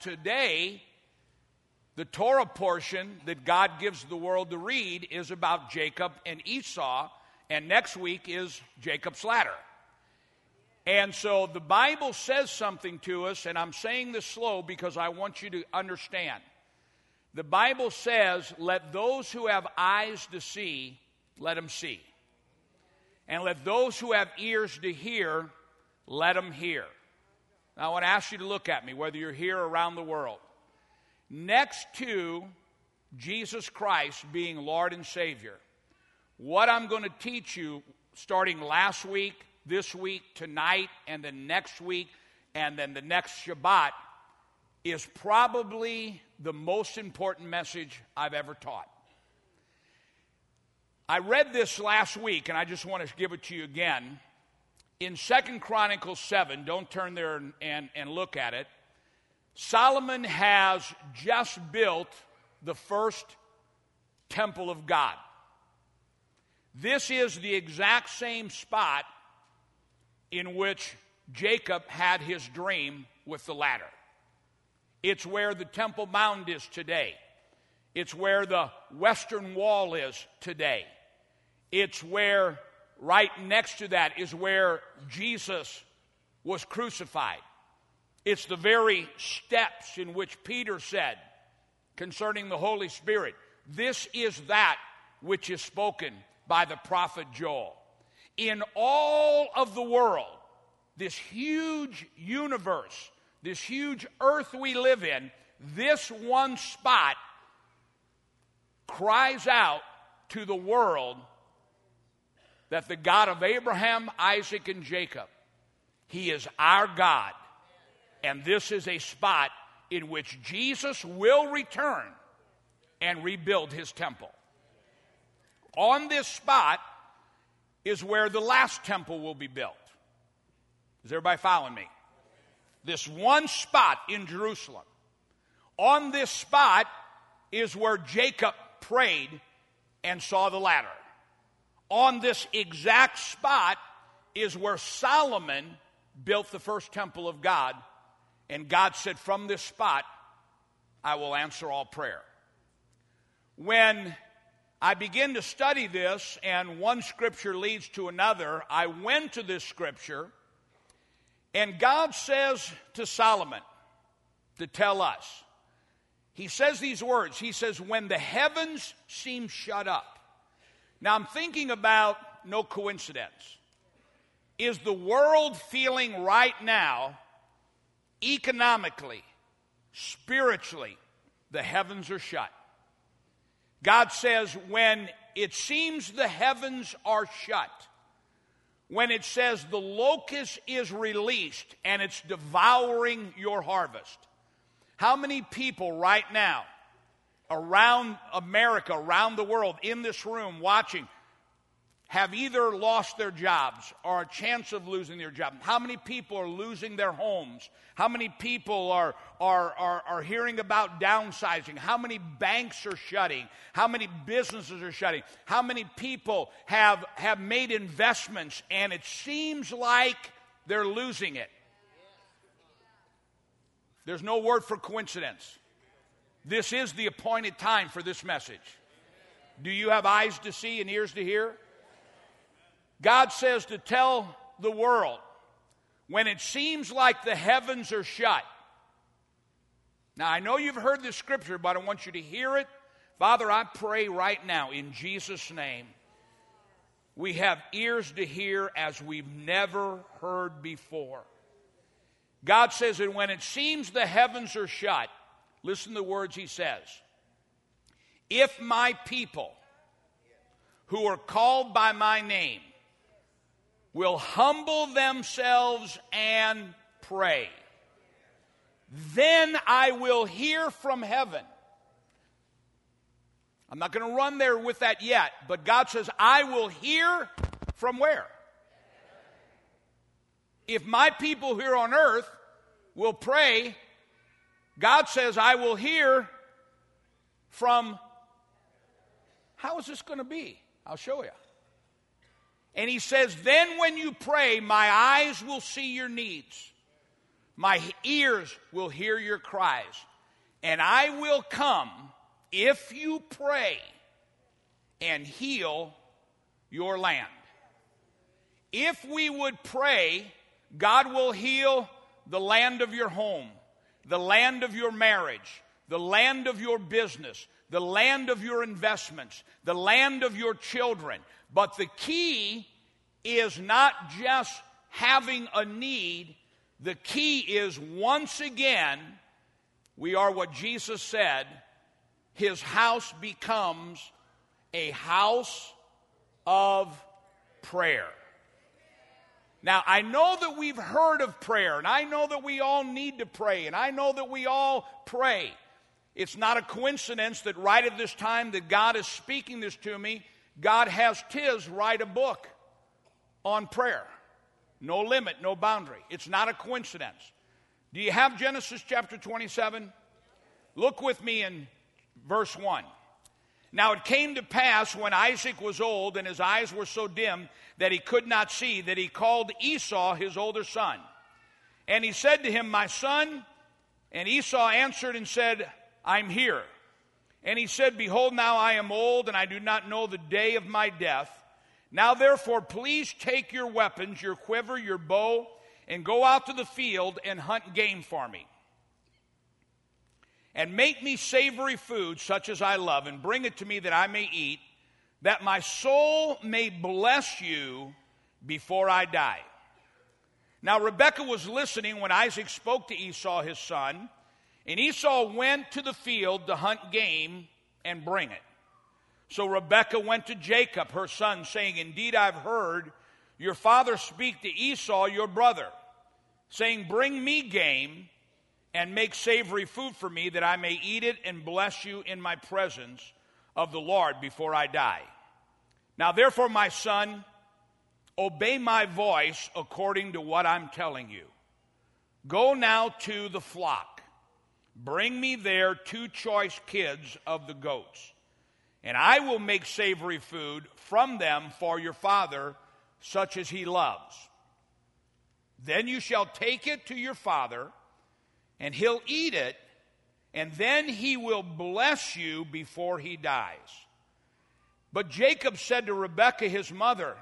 Today, the Torah portion that God gives the world to read is about Jacob and Esau, and next week is Jacob's ladder. And so the Bible says something to us, and I'm saying this slow because I want you to understand. The Bible says, Let those who have eyes to see, let them see. And let those who have ears to hear, let them hear. I want to ask you to look at me, whether you're here or around the world. Next to Jesus Christ being Lord and Savior, what I'm going to teach you starting last week, this week, tonight, and then next week, and then the next Shabbat is probably the most important message I've ever taught. I read this last week, and I just want to give it to you again. In Second Chronicles 7, don't turn there and, and, and look at it. Solomon has just built the first temple of God. This is the exact same spot in which Jacob had his dream with the ladder. It's where the Temple Mount is today. It's where the Western Wall is today. It's where, right next to that, is where Jesus was crucified. It's the very steps in which Peter said concerning the Holy Spirit, This is that which is spoken by the prophet Joel. In all of the world, this huge universe, this huge earth we live in, this one spot cries out to the world that the God of Abraham, Isaac, and Jacob, He is our God. And this is a spot in which Jesus will return and rebuild His temple. On this spot is where the last temple will be built. Is everybody following me? This one spot in Jerusalem. On this spot is where Jacob prayed and saw the ladder on this exact spot is where Solomon built the first temple of God. And God said, From this spot, I will answer all prayer. When I begin to study this, and one scripture leads to another, I went to this scripture, and God says to Solomon to tell us, He says these words He says, When the heavens seem shut up, now I'm thinking about no coincidence. Is the world feeling right now, economically, spiritually, the heavens are shut? God says, when it seems the heavens are shut, when it says the locust is released and it's devouring your harvest, how many people right now around America, around the world, in this room watching, have either lost their jobs or a chance of losing their job? How many people are losing their homes? How many people are, are, are, are hearing about downsizing? How many banks are shutting? How many businesses are shutting? How many people have, have made investments and it seems like they're losing it? There's no word for coincidence. This is the appointed time for this message. Do you have eyes to see and ears to hear? God says to tell the world when it seems like the heavens are shut. Now, I know you've heard this scripture, but I want you to hear it. Father, I pray right now in Jesus' name, we have ears to hear as we've never heard before. God says that when it seems the heavens are shut, Listen to the words he says. If my people who are called by my name will humble themselves and pray, then I will hear from heaven. I'm not going to run there with that yet, but God says, I will hear from where? If my people here on earth will pray, God says, I will hear from. How is this going to be? I'll show you. And he says, Then when you pray, my eyes will see your needs. My ears will hear your cries, and I will come if you pray and heal your land. If we would pray, God will heal the land of your home, the land of your marriage, the land of your business, the land of your investments, the land of your children. But the key is not just having a need, the key is once again, we are what Jesus said, his house becomes a house of prayer. Now, I know that we've heard of prayer, and I know that we all need to pray, and I know that we all pray. It's not a coincidence that right at this time that God is speaking this to me, God has Tiz write a book on prayer. No limit, no boundary. It's not a coincidence. Do you have Genesis chapter 27? Look with me in verse 1. Now it came to pass when Isaac was old and his eyes were so dim that he could not see that he called Esau his older son. And he said to him, My son. And Esau answered and said, I'm here. And he said, Behold, now I am old, and I do not know the day of my death. Now therefore, please take your weapons, your quiver, your bow, and go out to the field and hunt game for me. And make me savory food, such as I love, and bring it to me that I may eat, that my soul may bless you before I die. Now Rebekah was listening when Isaac spoke to Esau, his son. And Esau went to the field to hunt game and bring it. So Rebekah went to Jacob, her son, saying, Indeed, I've heard your father speak to Esau, your brother, saying, Bring me game and make savory food for me, that I may eat it and bless you in my presence of the Lord before I die. Now, therefore, my son, obey my voice according to what I'm telling you. Go now to the flock Bring me there two choice kids of the goats, and I will make savory food from them for your father, such as he loves. Then you shall take it to your father, and he'll eat it, and then he will bless you before he dies. But Jacob said to Rebekah, his mother,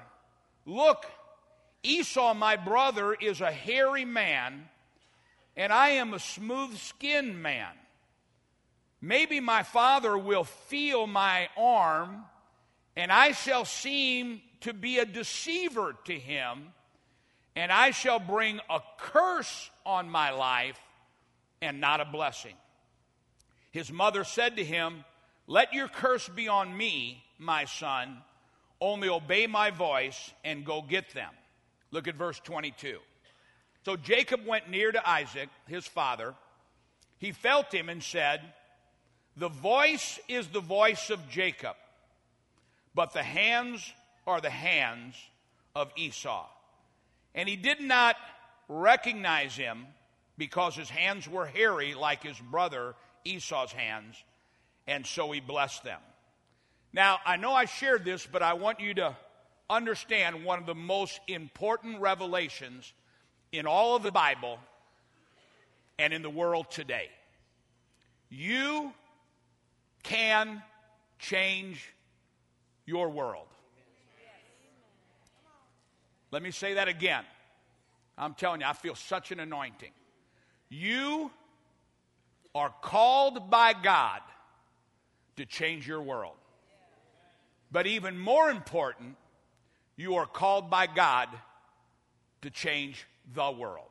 Look, Esau, my brother, is a hairy man and I am a smooth skinned man. Maybe my father will feel my arm, and I shall seem to be a deceiver to him, and I shall bring a curse on my life and not a blessing. His mother said to him, Let your curse be on me, my son, only obey my voice and go get them. Look at verse 22. So Jacob went near to Isaac, his father. He felt him and said, The voice is the voice of Jacob, but the hands are the hands of Esau. And he did not recognize him because his hands were hairy like his brother Esau's hands, and so he blessed them. Now, I know I shared this, but I want you to understand one of the most important revelations in all of the Bible and in the world today. You can change your world. Let me say that again. I'm telling you, I feel such an anointing. You are called by God to change your world. But even more important, you are called by God to change the world.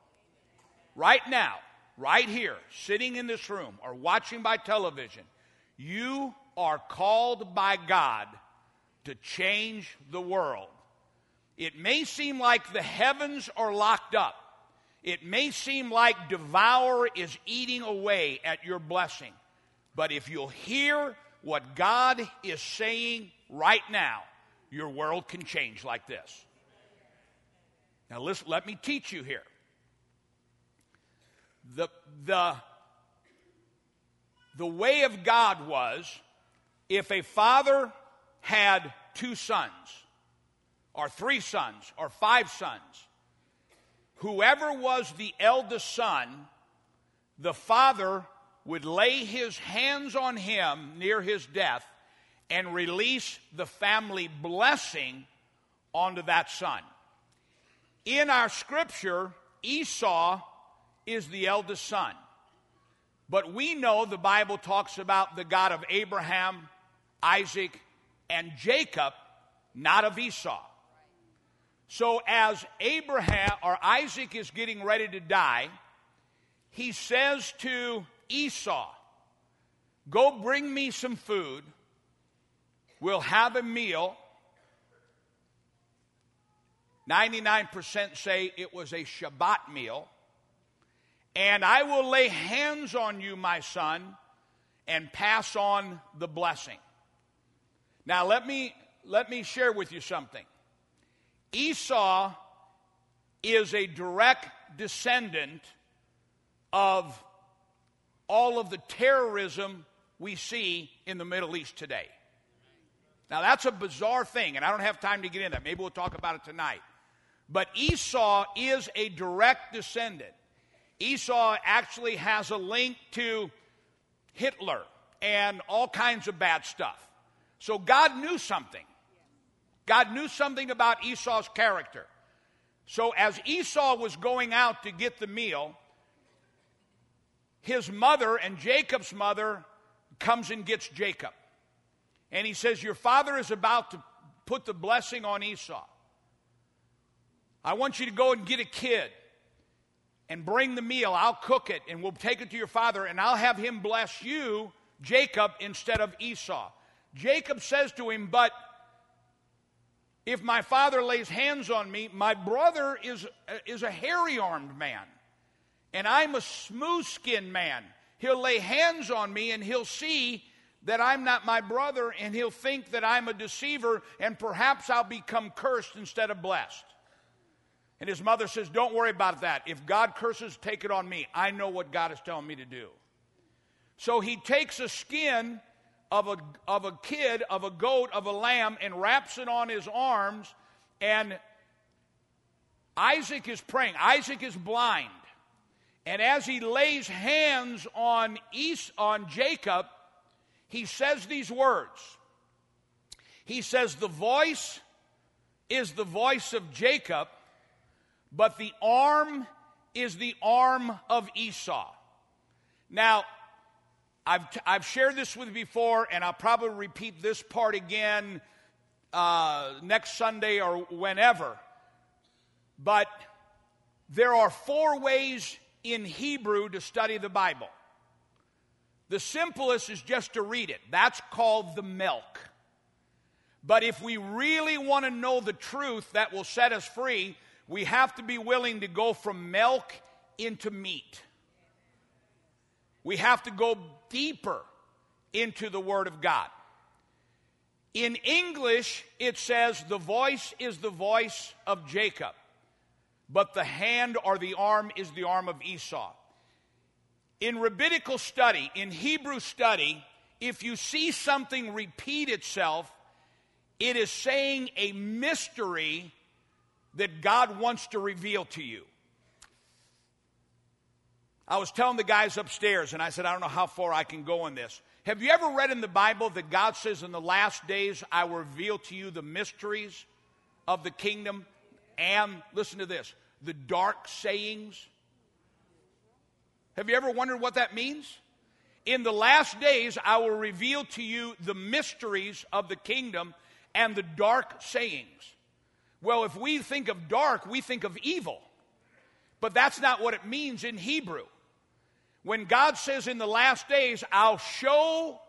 Right now, right here, sitting in this room or watching by television, you are called by God to change the world. It may seem like the heavens are locked up. It may seem like devour is eating away at your blessing. But if you'll hear what God is saying right now, your world can change like this. Now, listen, let me teach you here. The, the, the way of God was if a father had two sons, or three sons, or five sons, whoever was the eldest son, the father would lay his hands on him near his death and release the family blessing onto that son. In our scripture, Esau is the eldest son. But we know the Bible talks about the God of Abraham, Isaac, and Jacob, not of Esau. So as Abraham or Isaac is getting ready to die, he says to Esau, Go bring me some food. We'll have a meal. 99% say it was a Shabbat meal. And I will lay hands on you, my son, and pass on the blessing. Now, let me, let me share with you something. Esau is a direct descendant of all of the terrorism we see in the Middle East today. Now, that's a bizarre thing, and I don't have time to get into that. Maybe we'll talk about it tonight. But Esau is a direct descendant. Esau actually has a link to Hitler and all kinds of bad stuff. So God knew something. God knew something about Esau's character. So as Esau was going out to get the meal, his mother and Jacob's mother comes and gets Jacob. And he says, Your father is about to put the blessing on Esau. I want you to go and get a kid and bring the meal. I'll cook it and we'll take it to your father and I'll have him bless you, Jacob, instead of Esau. Jacob says to him, But if my father lays hands on me, my brother is, is a hairy armed man, and I'm a smooth skinned man. He'll lay hands on me and he'll see that I'm not my brother, and he'll think that I'm a deceiver, and perhaps I'll become cursed instead of blessed. And his mother says, Don't worry about that. If God curses, take it on me. I know what God is telling me to do. So he takes a skin of a, of a kid, of a goat, of a lamb, and wraps it on his arms. And Isaac is praying. Isaac is blind. And as he lays hands on, East, on Jacob, he says these words. He says, The voice is the voice of Jacob, but the arm is the arm of Esau. Now, I've, I've shared this with you before, and I'll probably repeat this part again uh, next Sunday or whenever. But there are four ways in Hebrew to study the Bible. The simplest is just to read it, that's called the milk. But if we really want to know the truth that will set us free, we have to be willing to go from milk into meat. We have to go deeper into the Word of God. In English, it says, the voice is the voice of Jacob, but the hand or the arm is the arm of Esau. In rabbinical study, in Hebrew study, if you see something repeat itself, it is saying a mystery that God wants to reveal to you. I was telling the guys upstairs, and I said, I don't know how far I can go in this. Have you ever read in the Bible that God says, In the last days, I will reveal to you the mysteries of the kingdom and, listen to this, the dark sayings? Have you ever wondered what that means? In the last days, I will reveal to you the mysteries of the kingdom and the dark sayings. Well, if we think of dark, we think of evil. But that's not what it means in Hebrew. When God says in the last days, I'll show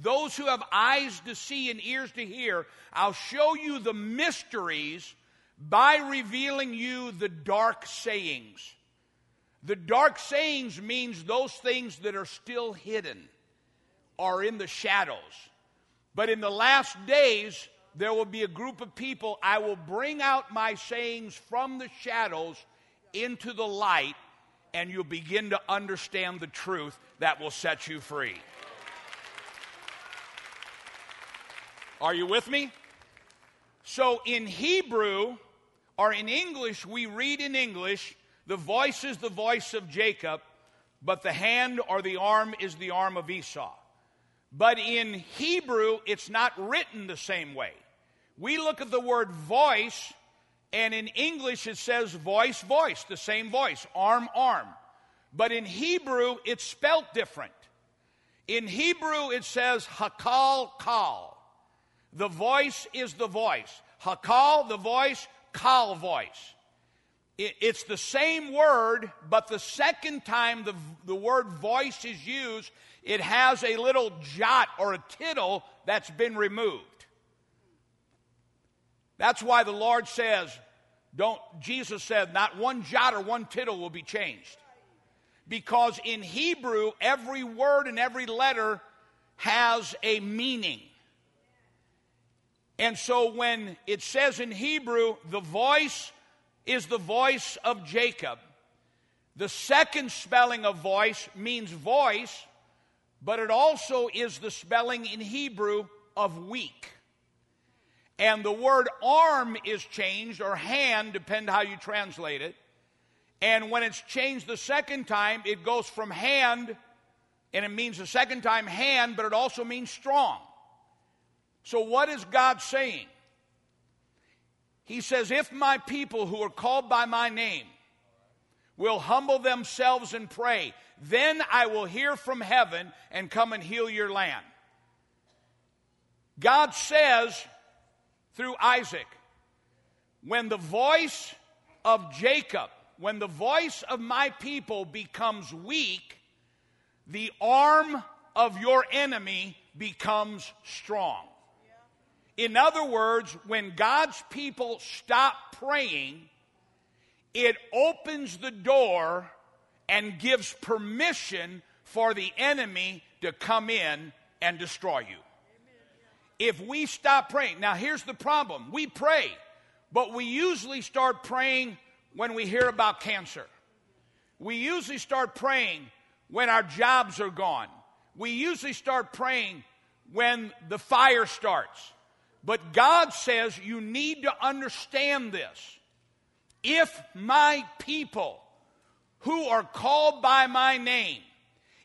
those who have eyes to see and ears to hear, I'll show you the mysteries by revealing you the dark sayings. The dark sayings means those things that are still hidden or in the shadows. But in the last days, there will be a group of people, I will bring out my sayings from the shadows into the light and you'll begin to understand the truth that will set you free. Are you with me? So in Hebrew or in English, we read in English, The voice is the voice of Jacob, but the hand or the arm is the arm of Esau. But in Hebrew, it's not written the same way. We look at the word voice, and in English it says voice, voice, the same voice, arm, arm. But in Hebrew, it's spelt different. In Hebrew, it says hakal, kal. The voice is the voice. Hakal, the voice, kal, voice. It's the same word, but the second time the, the word voice is used, it has a little jot or a tittle that's been removed. That's why the Lord says, don't, Jesus said, not one jot or one tittle will be changed. Because in Hebrew, every word and every letter has a meaning. And so when it says in Hebrew, the voice is the voice of Jacob. The second spelling of voice means voice, but it also is the spelling in Hebrew of weak. And the word arm is changed, or hand, depend how you translate it. And when it's changed the second time, it goes from hand, and it means the second time hand, but it also means strong. So, what is God saying? He says, If my people who are called by my name will humble themselves and pray, then I will hear from heaven and come and heal your land. God says through Isaac, when the voice of Jacob, when the voice of my people becomes weak, the arm of your enemy becomes strong. In other words, when God's people stop praying, it opens the door and gives permission for the enemy to come in and destroy you. If we stop praying, now here's the problem we pray, but we usually start praying when we hear about cancer. We usually start praying when our jobs are gone. We usually start praying when the fire starts. But God says you need to understand this. If my people who are called by my name,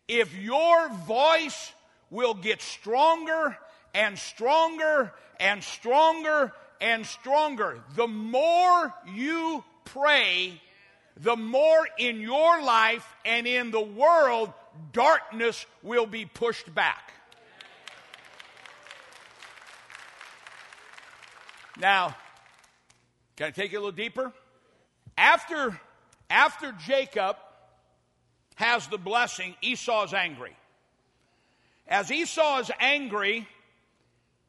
if your voice will get stronger and stronger and stronger and stronger, the more you pray, the more in your life and in the world darkness will be pushed back. Now, can I take you a little deeper? After, after Jacob has the blessing, Esau is angry. As Esau is angry,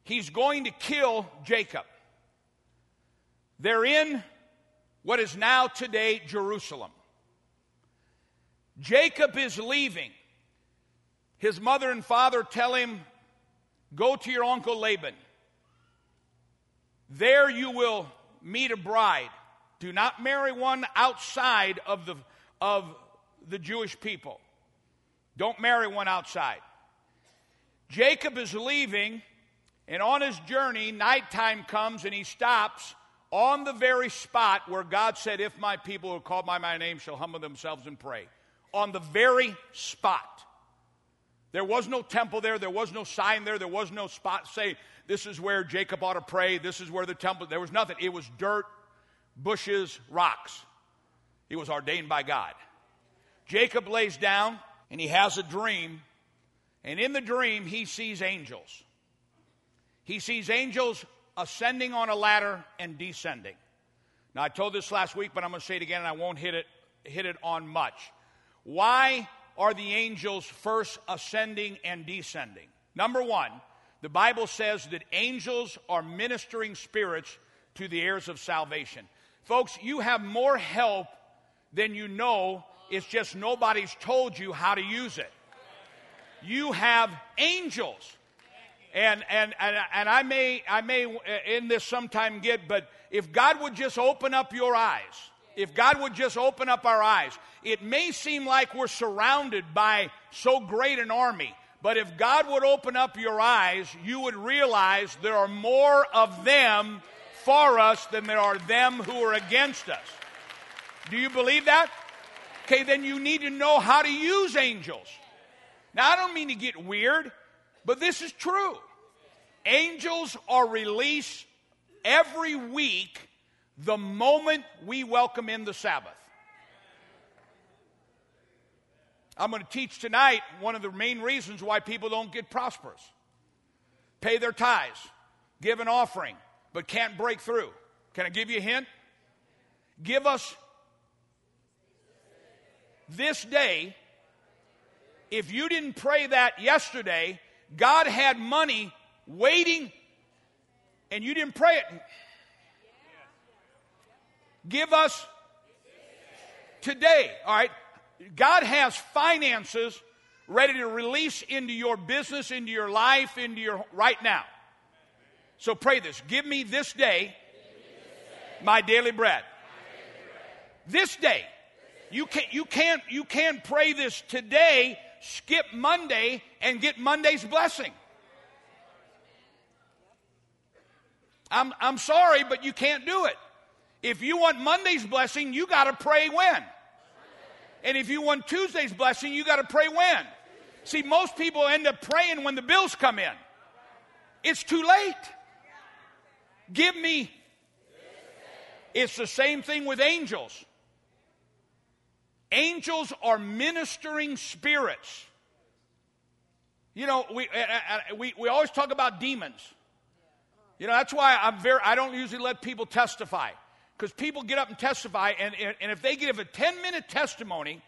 he's going to kill Jacob. They're in what is now today Jerusalem. Jacob is leaving. His mother and father tell him, Go to your uncle Laban. There you will meet a bride. Do not marry one outside of the, of the Jewish people. Don't marry one outside. Jacob is leaving, and on his journey, nighttime comes and he stops on the very spot where God said, If my people who are called by my name shall humble themselves and pray. On the very spot. There was no temple there, there was no sign there, there was no spot say, this is where Jacob ought to pray, this is where the temple, there was nothing. It was dirt, bushes, rocks. He was ordained by God. Jacob lays down and he has a dream, and in the dream, he sees angels. He sees angels ascending on a ladder and descending. Now, I told this last week, but I'm going to say it again, and I won't hit it, hit it on much. Why are the angels first ascending and descending? Number one, the Bible says that angels are ministering spirits to the heirs of salvation. Folks, you have more help than you know. It's just nobody's told you how to use it. You have angels. And, and, and, and I may, I may uh, in this sometime get, but if God would just open up your eyes, if God would just open up our eyes, it may seem like we're surrounded by so great an army. But if God would open up your eyes, you would realize there are more of them for us than there are them who are against us. Do you believe that? Okay, then you need to know how to use angels. Now, I don't mean to get weird, but this is true. Angels are released every week the moment we welcome in the Sabbath. I'm going to teach tonight one of the main reasons why people don't get prosperous. Pay their tithes, give an offering, but can't break through. Can I give you a hint? Give us this day. If you didn't pray that yesterday, God had money waiting and you didn't pray it. Give us today. All right. God has finances ready to release into your business, into your life, into your right now. So pray this. Give me this day my daily bread. This day. You can't, you can't, you can't pray this today, skip Monday, and get Monday's blessing. I'm, I'm sorry, but you can't do it. If you want Monday's blessing, you got to pray when? And if you want Tuesday's blessing, you got to pray when? See, most people end up praying when the bills come in. It's too late. Give me. It's the same thing with angels. Angels are ministering spirits. You know, we, uh, uh, we, we always talk about demons. You know, that's why I'm very, I don't usually let people testify. Because people get up and testify, and, and if they give a 10 minute testimony,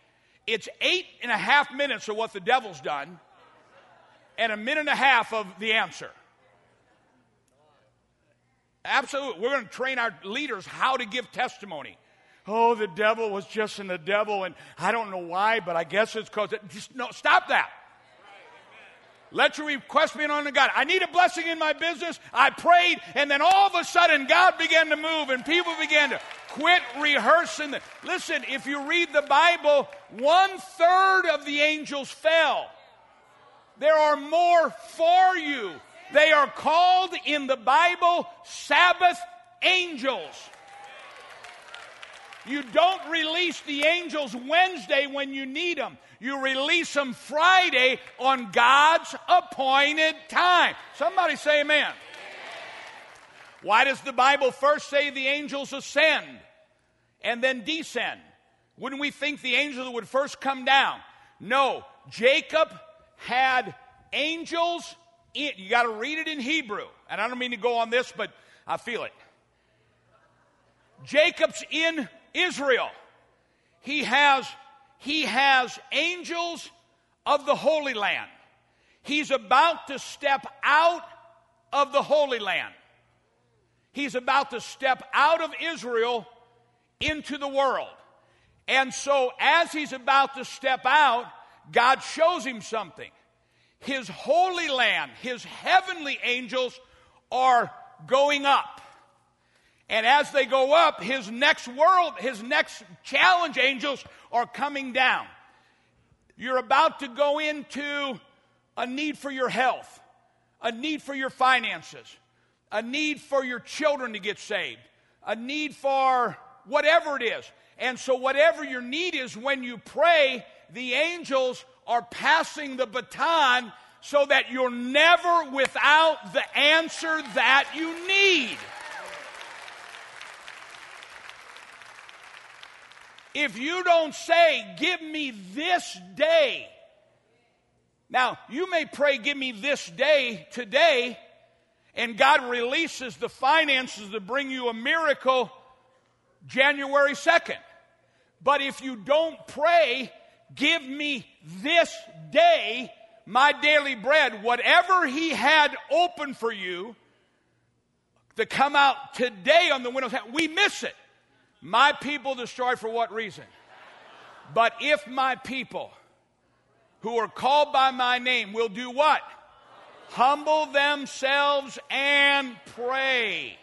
it's eight and a half minutes of what the devil's done, and a minute and a half of the answer. Absolutely. We're going to train our leaders how to give testimony. Oh, the devil was just in the devil, and I don't know why, but I guess it's because it. Just, no, stop that. Let your request be known to God. I need a blessing in my business. I prayed, and then all of a sudden, God began to move, and people began to quit rehearsing. Listen, if you read the Bible, one third of the angels fell. There are more for you. They are called in the Bible Sabbath angels. You don't release the angels Wednesday when you need them. You release them Friday on God's appointed time. Somebody say amen. amen. Why does the Bible first say the angels ascend and then descend? Wouldn't we think the angels would first come down? No, Jacob had angels. In, you got to read it in Hebrew. And I don't mean to go on this, but I feel it. Jacob's in Israel. He has he has angels of the Holy Land. He's about to step out of the Holy Land. He's about to step out of Israel into the world. And so, as he's about to step out, God shows him something. His holy land, his heavenly angels are going up. And as they go up, his next world, his next challenge angels are coming down. You're about to go into a need for your health, a need for your finances, a need for your children to get saved, a need for whatever it is. And so, whatever your need is, when you pray, the angels are passing the baton so that you're never without the answer that you need. If you don't say, Give me this day, now you may pray, Give me this day today, and God releases the finances to bring you a miracle January 2nd. But if you don't pray, Give me this day my daily bread, whatever He had open for you to come out today on the windows, we miss it. My people destroyed for what reason? But if my people who are called by my name will do what? Humble themselves and pray.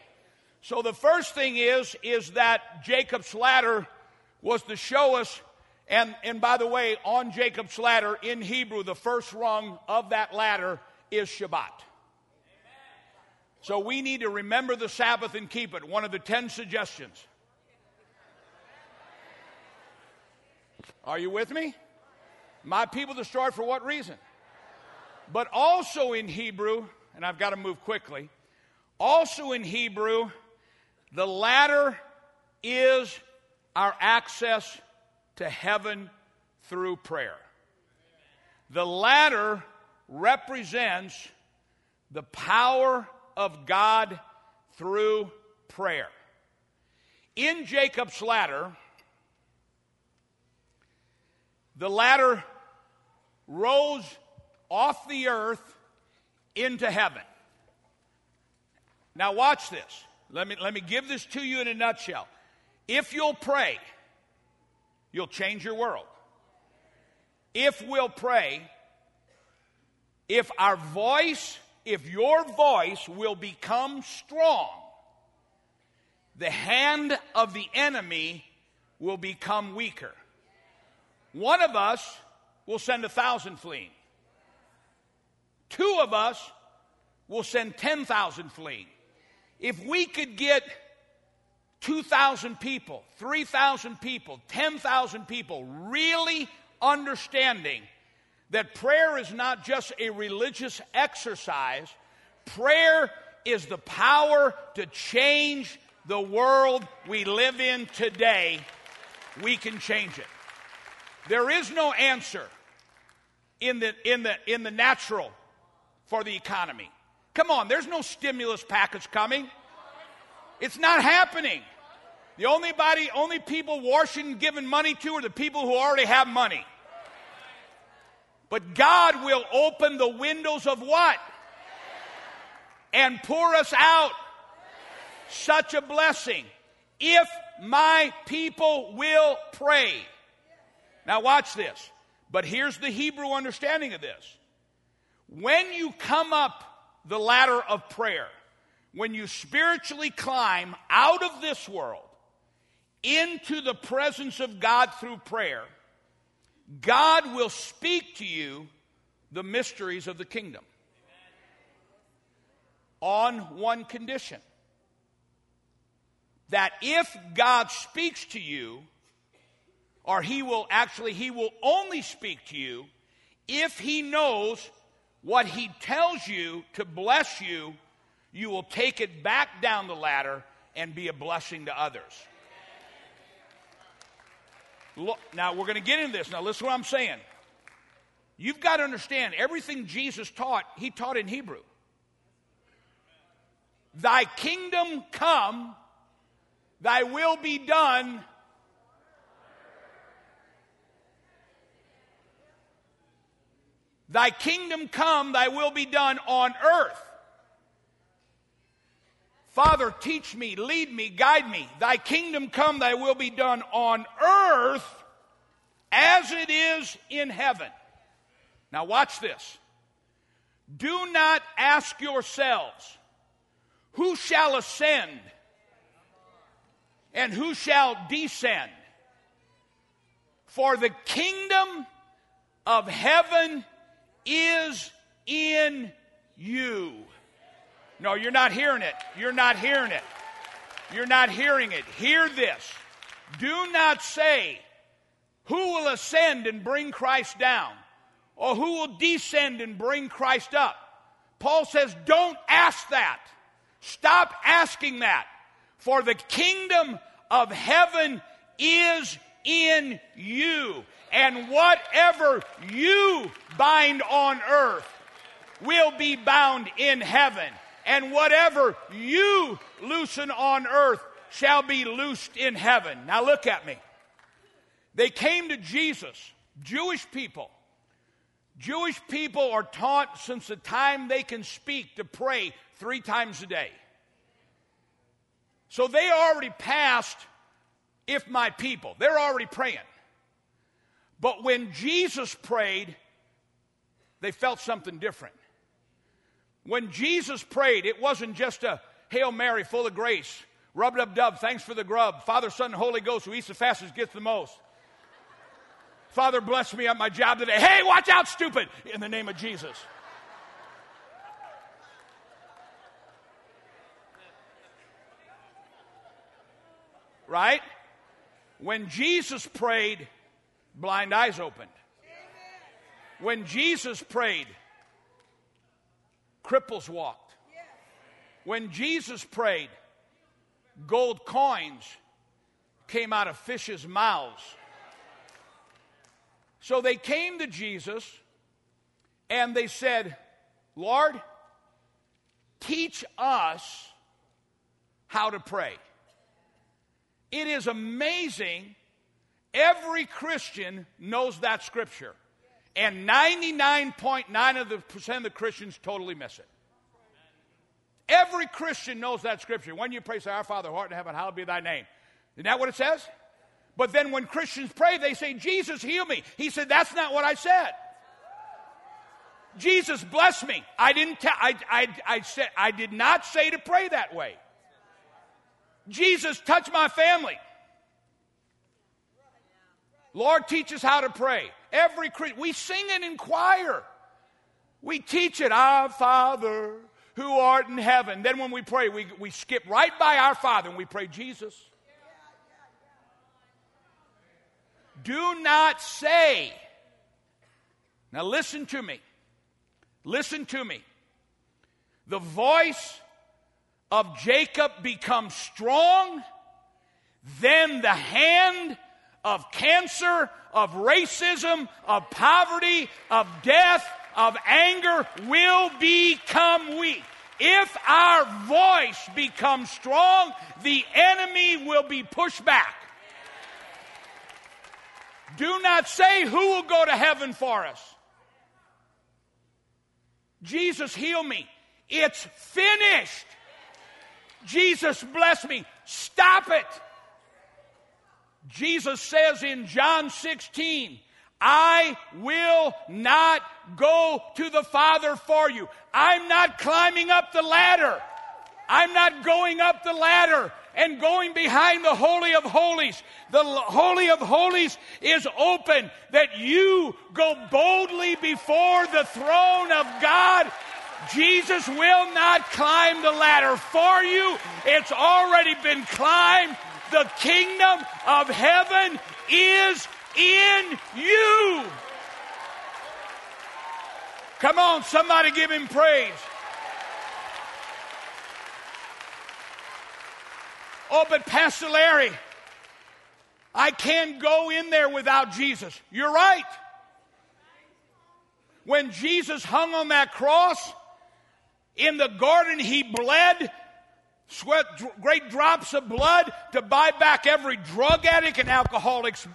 So the first thing is is that Jacob's ladder was to show us and and by the way on Jacob's ladder in Hebrew the first rung of that ladder is Shabbat. So we need to remember the Sabbath and keep it. One of the 10 suggestions. Are you with me? My people destroyed for what reason? But also in Hebrew, and I've got to move quickly, also in Hebrew, the ladder is our access to heaven through prayer. The ladder represents the power of God through prayer. In Jacob's ladder, the ladder rose off the earth into heaven. Now, watch this. Let me, let me give this to you in a nutshell. If you'll pray, you'll change your world. If we'll pray, if our voice, if your voice will become strong, the hand of the enemy will become weaker. One of us will send a thousand fleeing. Two of us will send 10,000 fleeing. If we could get 2,000 people, 3,000 people, 10,000 people really understanding that prayer is not just a religious exercise, prayer is the power to change the world we live in today. We can change it. There is no answer in the, in the, in the natural for the economy. Come on, there's no stimulus package coming. It's not happening. The only body, only people Washington giving money to are the people who already have money. But God will open the windows of what? And pour us out such a blessing if my people will pray. Now, watch this. But here's the Hebrew understanding of this. When you come up the ladder of prayer, when you spiritually climb out of this world into the presence of God through prayer, God will speak to you the mysteries of the kingdom on one condition that if God speaks to you, or he will actually, he will only speak to you if he knows what he tells you to bless you, you will take it back down the ladder and be a blessing to others. Look, now we're going to get into this. Now listen what I'm saying. You've got to understand everything Jesus taught, he taught in Hebrew. Thy kingdom come, thy will be done Thy kingdom come, thy will be done on earth. Father, teach me, lead me, guide me. Thy kingdom come, thy will be done on earth as it is in heaven. Now, watch this. Do not ask yourselves, who shall ascend and who shall descend? For the kingdom of heaven is in you. No, you're not hearing it. You're not hearing it. You're not hearing it. Hear this. Do not say, Who will ascend and bring Christ down? Or who will descend and bring Christ up? Paul says, Don't ask that. Stop asking that. For the kingdom of heaven is in you and whatever you bind on earth will be bound in heaven, and whatever you loosen on earth shall be loosed in heaven. Now look at me. They came to Jesus, Jewish people. Jewish people are taught since the time they can speak to pray three times a day. So they already passed, if my people, they're already praying. But when Jesus prayed, they felt something different. When Jesus prayed, it wasn't just a Hail Mary full of grace, rub dub dub, thanks for the grub, Father, Son, and Holy Ghost, who eats the fastest gets the most. Father, bless me at my job today. Hey, watch out, stupid, in the name of Jesus. Right? When Jesus prayed, blind eyes opened. When Jesus prayed, cripples walked. When Jesus prayed, gold coins came out of fishes' mouths. So they came to Jesus and they said, Lord, teach us how to pray. It is amazing. Every Christian knows that scripture. And 99.9 of the percent of the Christians totally miss it. Every Christian knows that scripture. When you pray, say, Our Father, who art in heaven, hallowed be thy name. Isn't that what it says? But then when Christians pray, they say, Jesus, heal me. He said, That's not what I said. Jesus, bless me. I didn't tell, I, I, I said, I did not say to pray that way. Jesus, touch my family. Lord, teach us how to pray. Every we sing it in choir. We teach it, Our Father who art in heaven. Then when we pray, we, we skip right by our Father and we pray, Jesus. Do not say, now listen to me. Listen to me. The voice of Jacob becomes strong, then the hand of cancer, of racism, of poverty, of death, of anger will become weak. If our voice becomes strong, the enemy will be pushed back. Do not say who will go to heaven for us. Jesus, heal me. It's finished. Jesus, bless me. Stop it. Jesus says in John 16, I will not go to the Father for you. I'm not climbing up the ladder. I'm not going up the ladder and going behind the Holy of Holies. The Holy of Holies is open that you go boldly before the throne of God. Jesus will not climb the ladder for you. It's already been climbed. The kingdom of heaven is in you. Come on, somebody give him praise. Oh, but Pastor Larry, I can't go in there without Jesus. You're right. When Jesus hung on that cross in the garden, he bled, sweat great drops of blood to buy back every drug addict and alcoholic's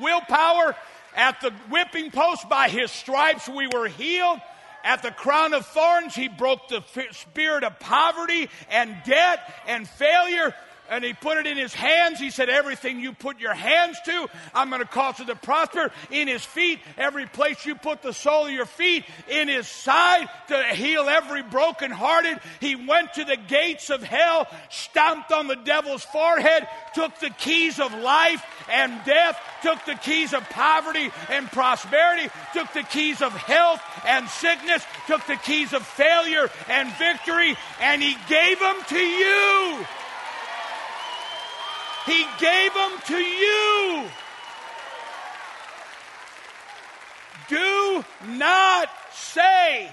willpower. At the whipping post, by his stripes, we were healed. At the crown of thorns, he broke the spirit of poverty and debt and failure and he put it in his hands. He said, Everything you put your hands to, I'm going to cause it to prosper. In his feet, every place you put the sole of your feet, in his side to heal every brokenhearted. He went to the gates of hell, stomped on the devil's forehead, took the keys of life and death, took the keys of poverty and prosperity, took the keys of health and sickness, took the keys of failure and victory, and he gave them to you. He gave them to you. Do not say,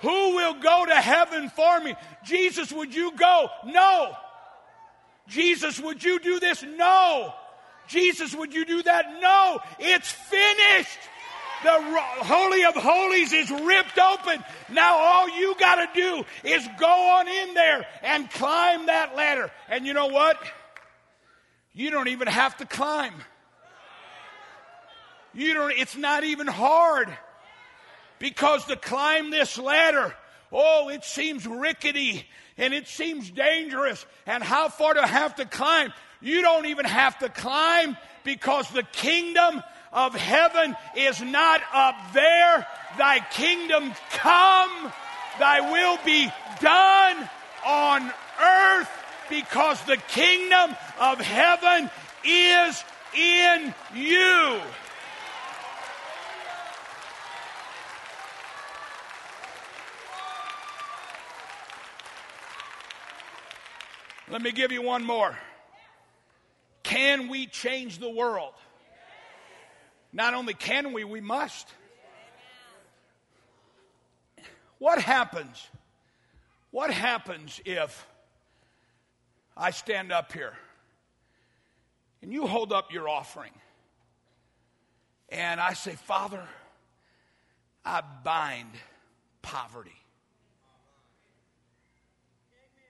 Who will go to heaven for me? Jesus, would you go? No. Jesus, would you do this? No. Jesus, would you do that? No. It's finished. The Holy of Holies is ripped open. Now all you got to do is go on in there and climb that ladder. And you know what? You don't even have to climb. You don't, it's not even hard. Because to climb this ladder, oh, it seems rickety and it seems dangerous. And how far to have to climb? You don't even have to climb because the kingdom of heaven is not up there. Thy kingdom come, thy will be done on earth because the kingdom of heaven is in you. Let me give you one more. Can we change the world? Not only can we, we must. What happens? What happens if I stand up here and you hold up your offering and I say, Father, I bind poverty.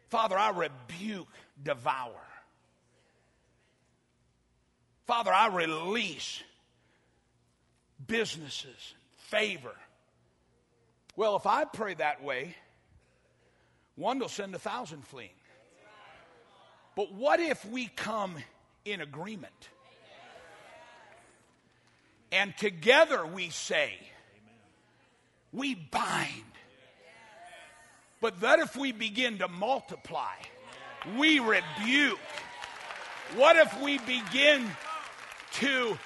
Father, I rebuke devour. Father, I release businesses, favor. Well, if I pray that way, one will send a thousand fleeing. But what if we come in agreement? And together we say, we bind. But that if we begin to multiply, we rebuke. What if we begin to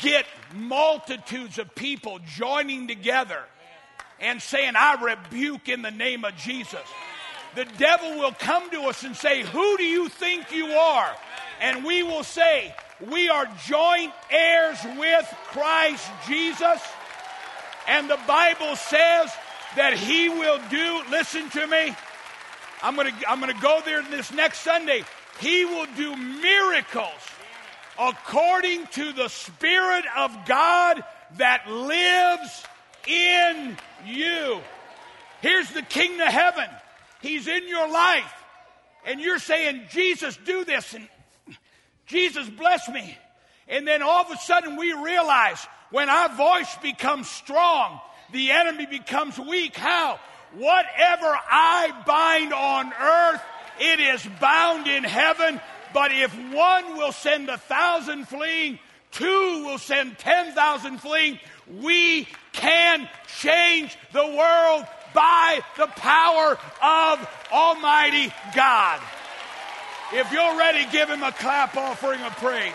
get multitudes of people joining together and saying, I rebuke in the name of Jesus? The devil will come to us and say, Who do you think you are? And we will say, We are joint heirs with Christ Jesus. And the Bible says that He will do, listen to me. I'm going to I'm going to go there this next Sunday. He will do miracles according to the Spirit of God that lives in you. Here's the King of Heaven. He's in your life. And you're saying, Jesus, do this. And Jesus, bless me. And then all of a sudden we realize when our voice becomes strong, the enemy becomes weak. How? Whatever I bind on earth, it is bound in heaven. But if one will send a thousand fleeing, two will send ten thousand fleeing, we can change the world by the power of Almighty God. If you're ready, give him a clap offering of praise.